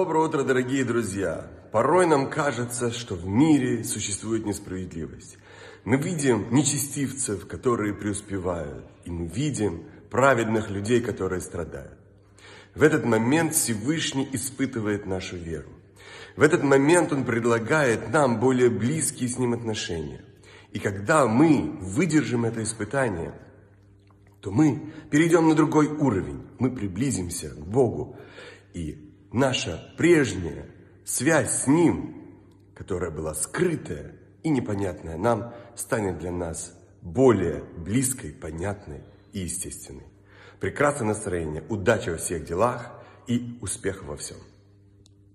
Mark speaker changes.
Speaker 1: Доброе утро, дорогие друзья! Порой нам кажется, что в мире существует несправедливость. Мы видим нечестивцев, которые преуспевают, и мы видим праведных людей, которые страдают. В этот момент Всевышний испытывает нашу веру. В этот момент Он предлагает нам более близкие с Ним отношения. И когда мы выдержим это испытание, то мы перейдем на другой уровень, мы приблизимся к Богу. И наша прежняя связь с Ним, которая была скрытая и непонятная нам, станет для нас более близкой, понятной и естественной. Прекрасное настроение, удачи во всех делах и успеха во всем.